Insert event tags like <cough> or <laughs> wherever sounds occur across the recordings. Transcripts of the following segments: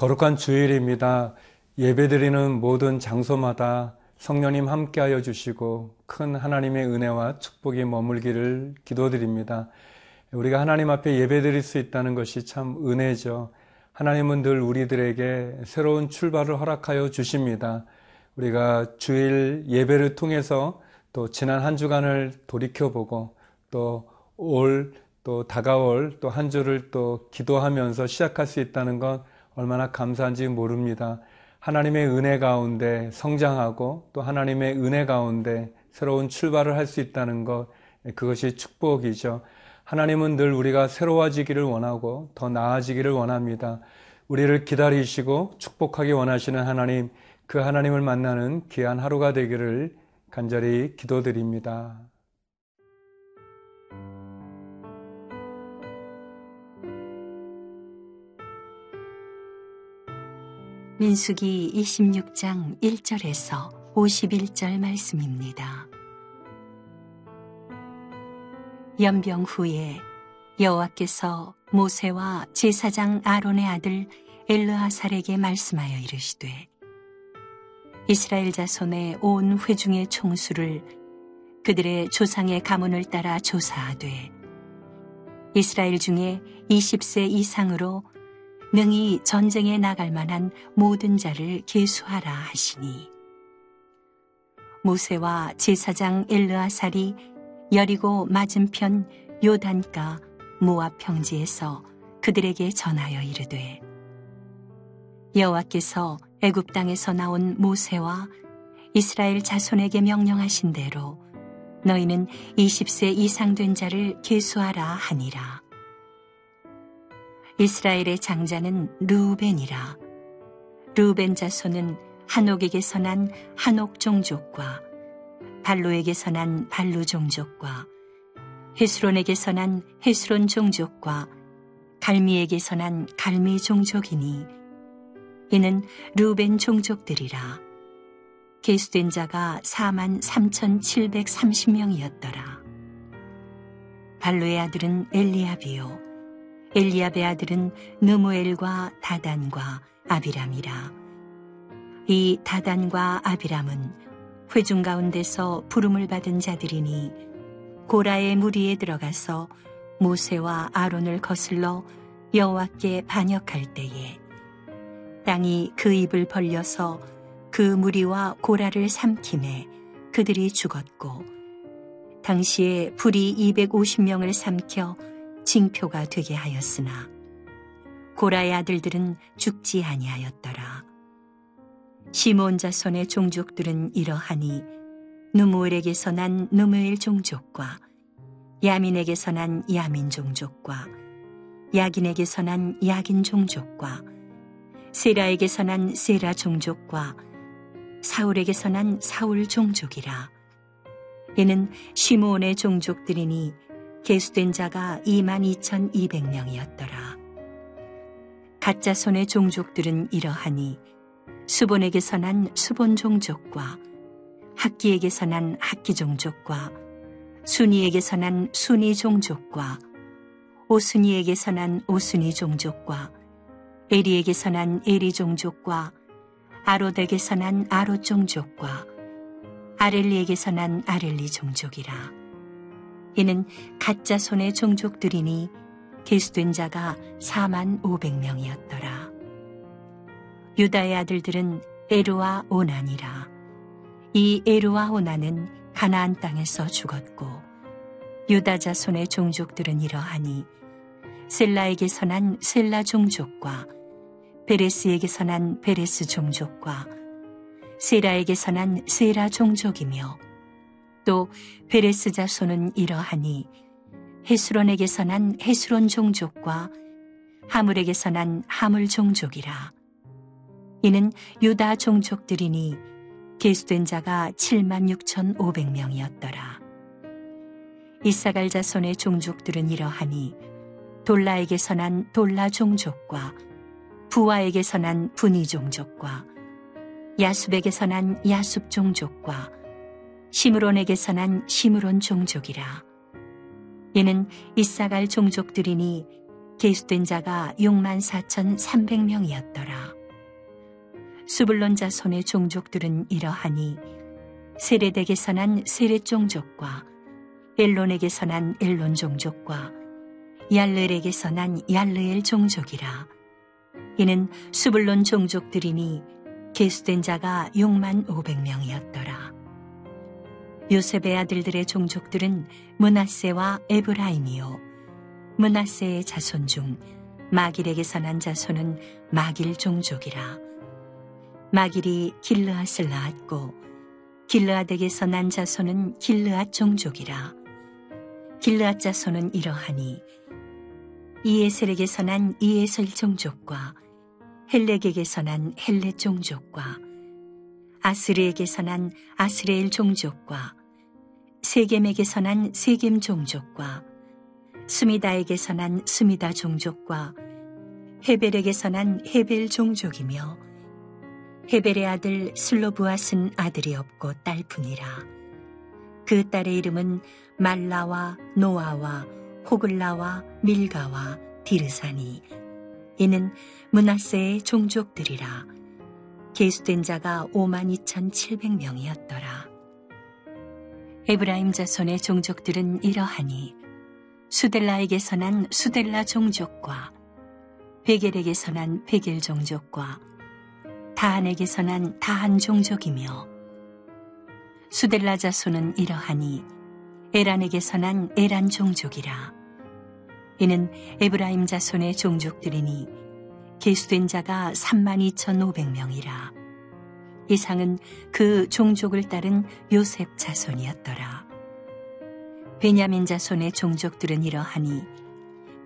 거룩한 주일입니다. 예배드리는 모든 장소마다 성령님 함께하여 주시고 큰 하나님의 은혜와 축복이 머물기를 기도드립니다. 우리가 하나님 앞에 예배드릴 수 있다는 것이 참 은혜죠. 하나님은 늘 우리들에게 새로운 출발을 허락하여 주십니다. 우리가 주일 예배를 통해서 또 지난 한 주간을 돌이켜보고 또 올, 또 다가올 또 한 주를 또 기도하면서 시작할 수 있다는 건 얼마나 감사한지 모릅니다. 하나님의 은혜 가운데 성장하고 또 하나님의 은혜 가운데 새로운 출발을 할 수 있다는 것, 그것이 축복이죠. 하나님은 늘 우리가 새로워지기를 원하고 더 나아지기를 원합니다. 우리를 기다리시고 축복하기 원하시는 하나님, 그 하나님을 만나는 귀한 하루가 되기를 간절히 기도드립니다. 민수기 26장 1절에서 51절 말씀입니다. 연병 후에 여호와께서 모세와 제사장 아론의 아들 엘르하살에게 말씀하여 이르시되 이스라엘 자손의 온 회중의 총수를 그들의 조상의 가문을 따라 조사하되 이스라엘 중에 20세 이상으로 능히 전쟁에 나갈 만한 모든 자를 계수하라 하시니 모세와 제사장 엘르아살이 여리고 맞은편 요단가 모압 평지에서 그들에게 전하여 이르되 여호와께서 애굽 땅에서 나온 모세와 이스라엘 자손에게 명령하신 대로 너희는 20세 이상 된 자를 계수하라 하니라. 이스라엘의 장자는 루벤이라. 루벤 자손은 한옥에게서 난 한옥 종족과 발로에게서 난 발루 종족과 헤스론에게서 난 헤스론 종족과 갈미에게서 난 갈미 종족이니 이는 루벤 종족들이라. 계수된 자가 4만 3,730명이었더라. 발로의 아들은 엘리압이요. 엘리압의 아들은 느무엘과 다단과 아비람이라. 이 다단과 아비람은 회중 가운데서 부름을 받은 자들이니 고라의 무리에 들어가서 모세와 아론을 거슬러 여호와께 반역할 때에 땅이 그 입을 벌려서 그 무리와 고라를 삼킴에 그들이 죽었고 당시에 불이 250명을 삼켜 징표가 되게 하였으나 고라의 아들들은 죽지 아니하였더라. 시몬 자손의 종족들은 이러하니 누무엘에게서 난 누무엘 종족과 야민에게서 난 야민 종족과 야긴에게서 난 야긴 종족과 세라에게서 난 세라 종족과 사울에게서 난 사울 종족이라. 이는 시몬의 종족들이니 계수된 자가 22,200명이었더라. 가짜 손의 종족들은 이러하니 수본에게서 난 수본 종족과 학기에게서 난 학기 종족과 순이에게서 난 순이 종족과 오순이에게서 난 오순이 종족과 에리에게서 난 에리 종족과 아로덱에서 난 아로 종족과 아렐리에게서 난 아렐리 종족이라. 이는 가짜 손의 종족들이니 계수된 자가 4만 500명이었더라. 유다의 아들들은 에르와 오난이라. 이 에르와 오난은 가나안 땅에서 죽었고 유다 자손의 종족들은 이러하니 셀라에게서 난 셀라 종족과 베레스에게서 난 베레스 종족과 세라에게서 난 세라 종족이며 또 베레스 자손은 이러하니 헤스론에게서 난 헤스론 종족과 하물에게서 난 하물 종족이라. 이는 유다 종족들이니 계수된 자가 7만 6천5백명이었더라 이사갈 자손의 종족들은 이러하니 돌라에게서 난 돌라 종족과 부와에게서 난 분이 종족과 야숲에게서 난 야숲 종족과 시므론에게서 난 시므론 종족이라. 이는 이사갈 종족들이니 계수된 자가 6만 4천 3백명이었더라. 수불론 자 손의 종족들은 이러하니 세례덱에서 난 세례 종족과 엘론에게서 난 엘론 종족과 얄르엘에게서 난 얄르엘 종족이라 이는 수불론 종족들이니 계수된 자가 6만 500명이었더라 요셉의 아들들의 종족들은 문하세와 에브라임이요. 문하세의 자손 중 마길에게서 난 자손은 마길 종족이라. 마길이 길르앗을 낳았고 길르앗에게서 난 자손은 길르앗 종족이라. 길르앗 자손은 이러하니 이에셀에게서 난 이에셀 종족과 헬렉에게서 난 헬렉 종족과 아스르에게서 난 아스레엘 종족과 세겜에게서 난 세겜 종족과 스미다에게서 난 스미다 종족과 헤벨에게서 난 헤벨 종족이며 헤벨의 아들 슬로브앗은 아들이 없고 딸뿐이라. 그 딸의 이름은 말라와 노아와 호글라와 밀가와 디르사니 이는 문하세의 종족들이라. 계수된 자가 5만 2,700명이었더라 에브라임 자손의 종족들은 이러하니 수델라에게서 난 수델라 종족과 베겔에게서 난 베겔 종족과 다한에게서 난 다한 종족이며 수델라 자손은 이러하니 에란에게서 난 에란 종족이라. 이는 에브라임 자손의 종족들이니 계수된 자가 3만 2,500명이라 이상은 그 종족을 따른 요셉 자손이었더라. 베냐민 자손의 종족들은 이러하니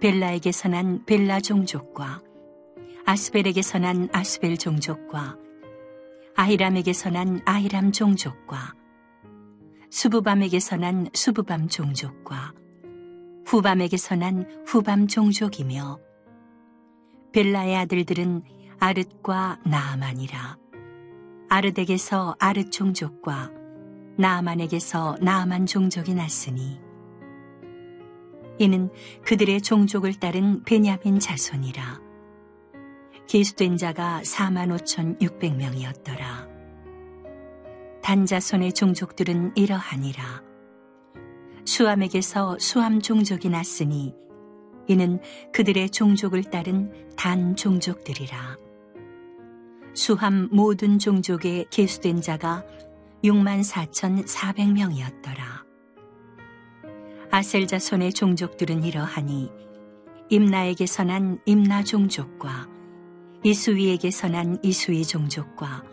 벨라에게서 난 벨라 종족과 아스벨에게서 난 아스벨 종족과 아히람에게서 난 아히람 종족과 수부밤에게서 난 수부밤 종족과 후밤에게서 난 후밤 종족이며 벨라의 아들들은 아릇과 나아만이라 아르덱에서 아르 종족과 나아만에게서 나아만 종족이 났으니 이는 그들의 종족을 따른 베냐민 자손이라. 계수된 자가 4만 5천 6백 명이었더라. 단 자손의 종족들은 이러하니라. 수암에게서 수암 종족이 났으니 이는 그들의 종족을 따른 단 종족들이라 수함 모든 종족에 계수된 자가 6만 4천 4백명이었더라. 아셀 자 손의 종족들은 이러하니 임나에게서 난 임나 종족과 이수위에게서 난 이수위 종족과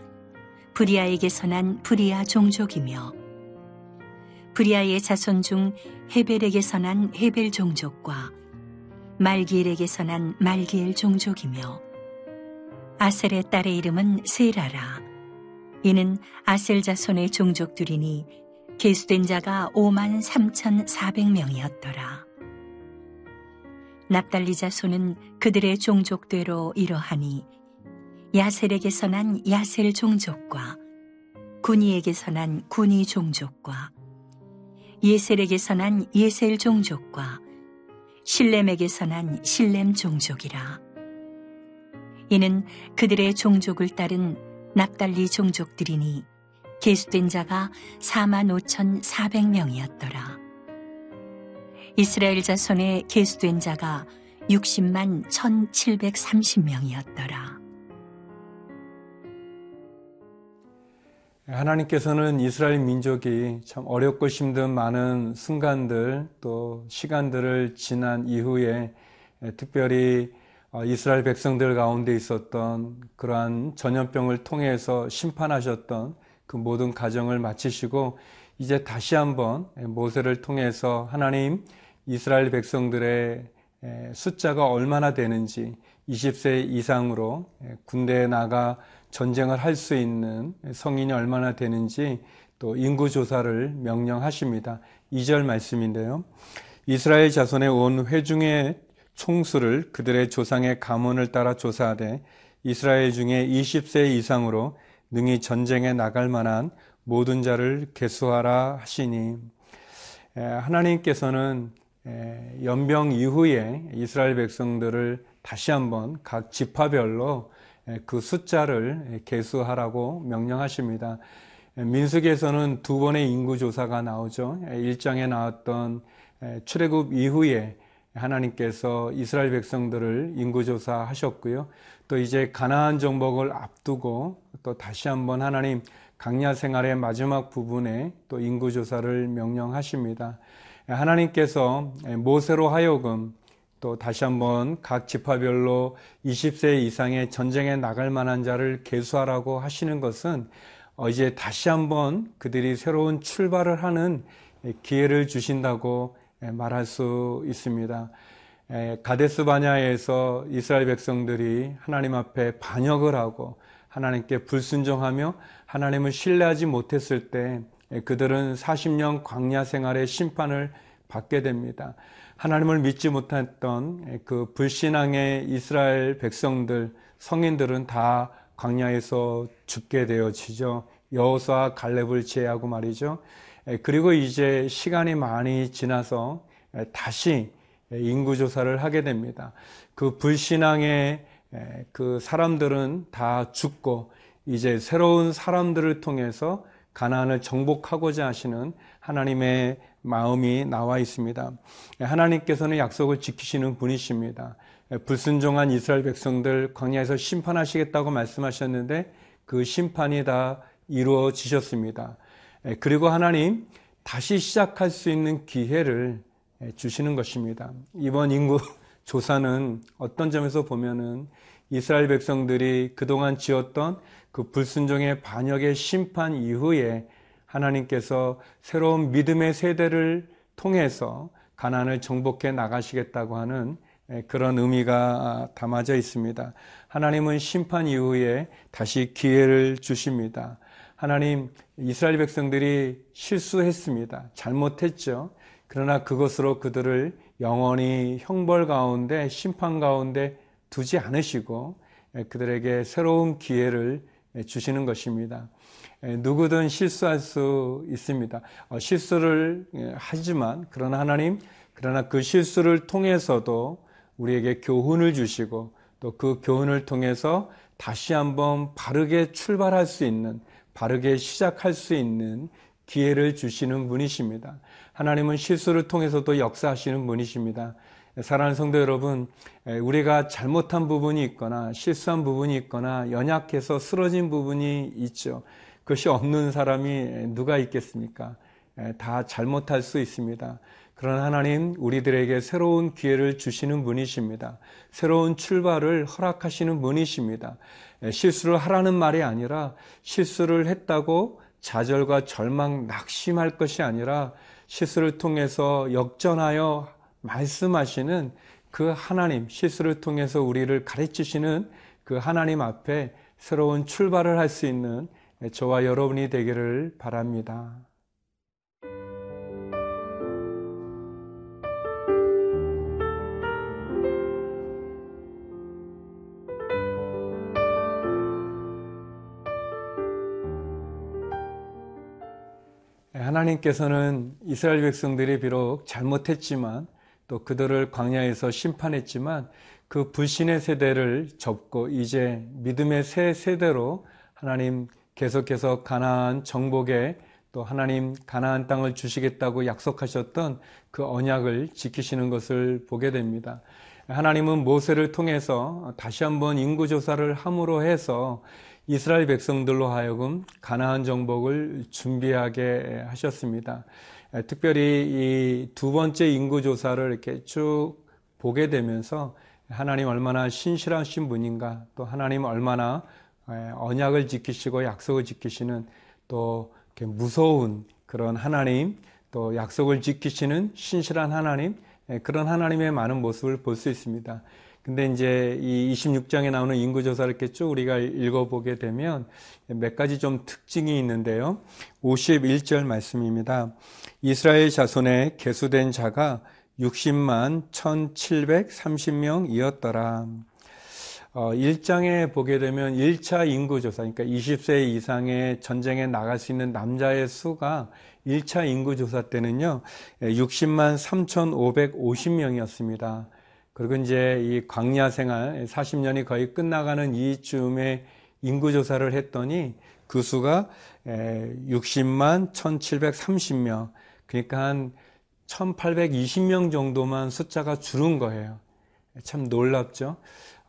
브리아에게서 난 브리아 종족이며 브리아의 자손 중 헤벨에게서 난 헤벨 종족과 말기엘에게서 난 말기엘 종족이며 아셀의 딸의 이름은 세라라 이는 아셀 자손의 종족들이니 계수된 자가 5만 3천 4백명이었더라 납달리 자손은 그들의 종족대로 이러하니 야셀에게서 난 야셀 종족과 군이에게서 난 군이 종족과 예셀에게서 난 예셀 종족과 실렘에게서 난 실렘 종족이라. 이는 그들의 종족을 따른 납달리 종족들이니 계수된 자가 4만 5천 4백명이었더라. 이스라엘 자손의 계수된 자가 60만 1,730명이었더라. 하나님께서는 이스라엘 민족이 참 어렵고 힘든 많은 순간들 또 시간들을 지난 이후에 특별히 이스라엘 백성들 가운데 있었던 그러한 전염병을 통해서 심판하셨던 그 모든 가정을 마치시고 이제 다시 한번 모세를 통해서 하나님 이스라엘 백성들의 숫자가 얼마나 되는지 20세 이상으로 군대에 나가 전쟁을 할 수 있는 성인이 얼마나 되는지 또 인구 조사를 명령하십니다. 2절 말씀인데요. 이스라엘 자손의 온 회중의 총수를 그들의 조상의 가문을 따라 조사하되 이스라엘 중에 20세 이상으로 능히 전쟁에 나갈 만한 모든 자를 개수하라 하시니 하나님께서는 연병 이후에 이스라엘 백성들을 다시 한번 각 지파별로 그 숫자를 개수하라고 명령하십니다. 민숙에서는 두 번의 인구 조사가 나오죠. 1장에 나왔던 출애굽 이후에 하나님께서 이스라엘 백성들을 인구조사 하셨고요. 또 이제 가나안 정복을 앞두고 또 다시 한번 하나님 강야 생활의 마지막 부분에 또 인구조사를 명령하십니다. 하나님께서 모세로 하여금 또 다시 한번 각 지파별로 20세 이상의 전쟁에 나갈 만한 자를 계수하라고 하시는 것은 어, 이제 다시 한번 그들이 새로운 출발을 하는 기회를 주신다고 말할 수 있습니다. 가데스 바냐에서 이스라엘 백성들이 하나님 앞에 반역을 하고 하나님께 불순종하며 하나님을 신뢰하지 못했을 때 그들은 40년 광야 생활의 심판을 받게 됩니다. 하나님을 믿지 못했던 그 불신앙의 이스라엘 백성들, 성인들은 다 광야에서 죽게 되어지죠. 여호수아 갈렙을 제하고 말이죠. 그리고 이제 시간이 많이 지나서 다시 인구 조사를 하게 됩니다. 그 불신앙의 그 사람들은 다 죽고 이제 새로운 사람들을 통해서 가나안을 정복하고자 하시는 하나님의 마음이 나와 있습니다. 하나님께서는 약속을 지키시는 분이십니다. 불순종한 이스라엘 백성들 광야에서 심판하시겠다고 말씀하셨는데 그 심판이 다 이루어지셨습니다. 그리고 하나님 다시 시작할 수 있는 기회를 주시는 것입니다. 이번 인구 <laughs> 조사는 어떤 점에서 보면은 이스라엘 백성들이 그동안 지었던 그 불순종의 반역의 심판 이후에 하나님께서 새로운 믿음의 세대를 통해서 가난을 정복해 나가시겠다고 하는 그런 의미가 담아져 있습니다. 하나님은 심판 이후에 다시 기회를 주십니다. 하나님, 이스라엘 백성들이 실수했습니다. 잘못했죠. 그러나 그것으로 그들을 영원히 형벌 가운데, 심판 가운데 두지 않으시고 그들에게 새로운 기회를 주시는 것입니다. 누구든 실수할 수 있습니다. 어, 실수를 하지만 그러나 하나님 그러나 그 실수를 통해서도 우리에게 교훈을 주시고 또 그 교훈을 통해서 다시 한번 바르게 출발할 수 있는 바르게 시작할 수 있는 기회를 주시는 분이십니다. 하나님은 실수를 통해서도 역사하시는 분이십니다. 사랑하는 성도 여러분, 우리가 잘못한 부분이 있거나 실수한 부분이 있거나 연약해서 쓰러진 부분이 있죠. 그것이 없는 사람이 누가 있겠습니까? 다 잘못할 수 있습니다. 그러나 하나님 우리들에게 새로운 기회를 주시는 분이십니다. 새로운 출발을 허락하시는 분이십니다. 실수를 하라는 말이 아니라 실수를 했다고 좌절과 절망, 낙심할 것이 아니라 실수를 통해서 역전하여 말씀하시는 그 하나님, 실수를 통해서 우리를 가르치시는 그 하나님 앞에 새로운 출발을 할 수 있는 저와 여러분이 되기를 바랍니다. 하나님께서는 이스라엘 백성들이 비록 잘못했지만 또 그들을 광야에서 심판했지만 그 불신의 세대를 접고 이제 믿음의 새 세대로 하나님 계속해서 가나안 정복에 또 하나님 가나안 땅을 주시겠다고 약속하셨던 그 언약을 지키시는 것을 보게 됩니다. 하나님은 모세를 통해서 다시 한번 인구 조사를 함으로 해서 이스라엘 백성들로 하여금 가나안 정복을 준비하게 하셨습니다. 특별히 이 두 번째 인구 조사를 이렇게 쭉 보게 되면서 하나님 얼마나 신실하신 분인가, 또 하나님 얼마나 언약을 지키시고 약속을 지키시는 또 무서운 그런 하나님, 또 약속을 지키시는 신실한 하나님, 그런 하나님의 많은 모습을 볼 수 있습니다. 근데 이제 이 26장에 나오는 인구조사를 이렇게 쭉 우리가 읽어보게 되면 몇 가지 좀 특징이 있는데요. 51절 말씀입니다. 이스라엘 자손에 개수된 자가 60만 1730명이었더라. 어, 1장에 보게 되면 1차 인구조사, 그러니까 20세 이상의 전쟁에 나갈 수 있는 남자의 수가 1차 인구조사 때는요, 60만 3,550명이었습니다. 그리고 이제 이 광야 생활 40년이 거의 끝나가는 이쯤에 인구 조사를 했더니 그 수가 60만 1730명. 그러니까 한 1820명 정도만 숫자가 줄은 거예요. 참 놀랍죠?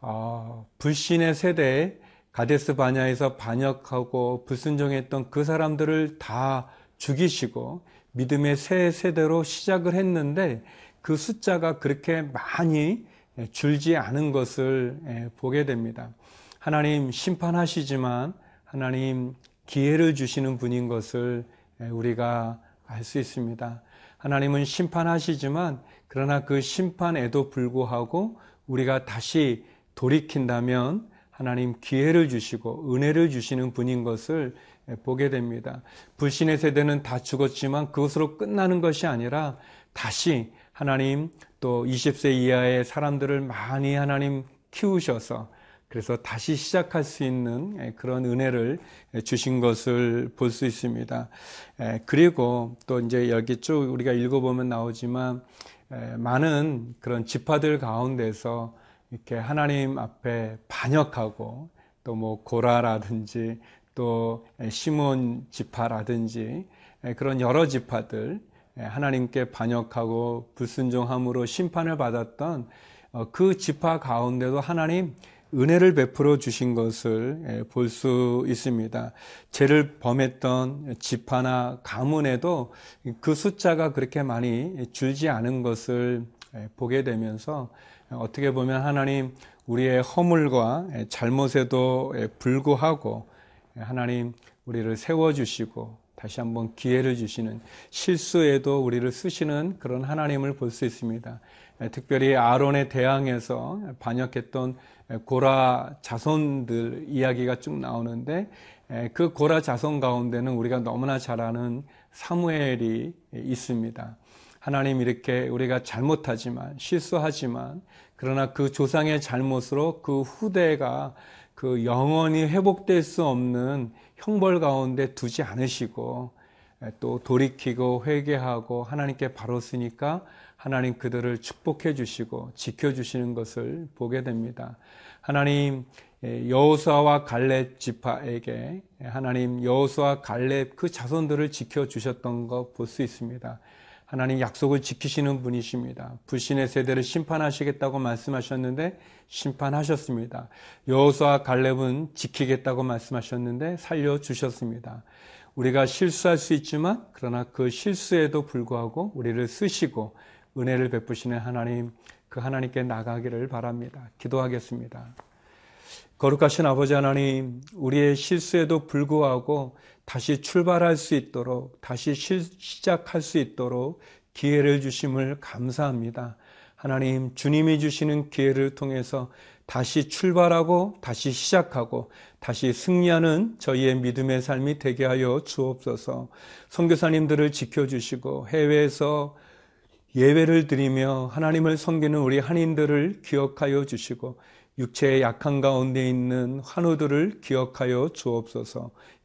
어, 불신의 세대에 가데스 바냐에서 반역하고 불순종했던 그 사람들을 다 죽이시고 믿음의 새 세대로 시작을 했는데 그 숫자가 그렇게 많이 줄지 않은 것을 예, 보게 됩니다. 하나님 심판하시지만 하나님 기회를 주시는 분인 것을 예, 우리가 알 수 있습니다. 하나님은 심판하시지만 그러나 그 심판에도 불구하고 우리가 다시 돌이킨다면 하나님 기회를 주시고 은혜를 주시는 분인 것을 보게 됩니다. 불신의 세대는 다 죽었지만 그것으로 끝나는 것이 아니라 다시 하나님 또 20세 이하의 사람들을 많이 하나님 키우셔서 그래서 다시 시작할 수 있는 그런 은혜를 주신 것을 볼 수 있습니다. 그리고 또 이제 여기 쭉 우리가 읽어보면 나오지만 많은 그런 지파들 가운데서 이렇게 하나님 앞에 반역하고 또 뭐 고라라든지 또 시몬 지파라든지 그런 여러 지파들 하나님께 반역하고 불순종함으로 심판을 받았던 어, 그 지파 가운데도 하나님 은혜를 베풀어 주신 것을 볼 수 있습니다. 죄를 범했던 지파나 가문에도 그 숫자가 그렇게 많이 줄지 않은 것을 보게 되면서 어떻게 보면 하나님 우리의 허물과 잘못에도 불구하고 하나님 우리를 세워주시고 다시 한번 기회를 주시는 실수에도 우리를 쓰시는 그런 하나님을 볼 수 있습니다. 특별히 아론에 대항해서 반역했던 고라 자손들 이야기가 쭉 나오는데 그 고라 자손 가운데는 우리가 너무나 잘 아는 사무엘이 있습니다. 하나님 이렇게 우리가 잘못하지만 실수하지만 그러나 그 조상의 잘못으로 그 후대가 그 영원히 회복될 수 없는 형벌 가운데 두지 않으시고 또 돌이키고 회개하고 하나님께 바로 쓰니까 하나님 그들을 축복해 주시고 지켜 주시는 것을 보게 됩니다. 하나님 여호수아와 갈렙 지파에게 하나님 여호수아 갈렙 그 자손들을 지켜 주셨던 거볼수 있습니다. 하나님 약속을 지키시는 분이십니다. 불신의 세대를 심판하시겠다고 말씀하셨는데 심판하셨습니다. 여호수아 갈렙은 지키겠다고 말씀하셨는데 살려 주셨습니다. 우리가 실수할 수 있지만 그러나 그 실수에도 불구하고 우리를 쓰시고 은혜를 베푸시는 하나님 그 하나님께 나가기를 바랍니다. 기도하겠습니다. 거룩하신 아버지 하나님, 우리의 실수에도 불구하고 다시 출발할 수 있도록, 다시 시작할 수 있도록 기회를 주심을 감사합니다. 하나님, 주님이 주시는 기회를 통해서 다시 출발하고, 다시 시작하고, 다시 승리하는 저희의 믿음의 삶이 되게 하여 주옵소서. 선교사님들을 지켜 주시고, 해외에서 예배를 드리며 하나님을 섬기는 우리 한인들을 기억하여 주시고, 육체의 약한 가운데 있는 환우들을 기억하여 주옵소서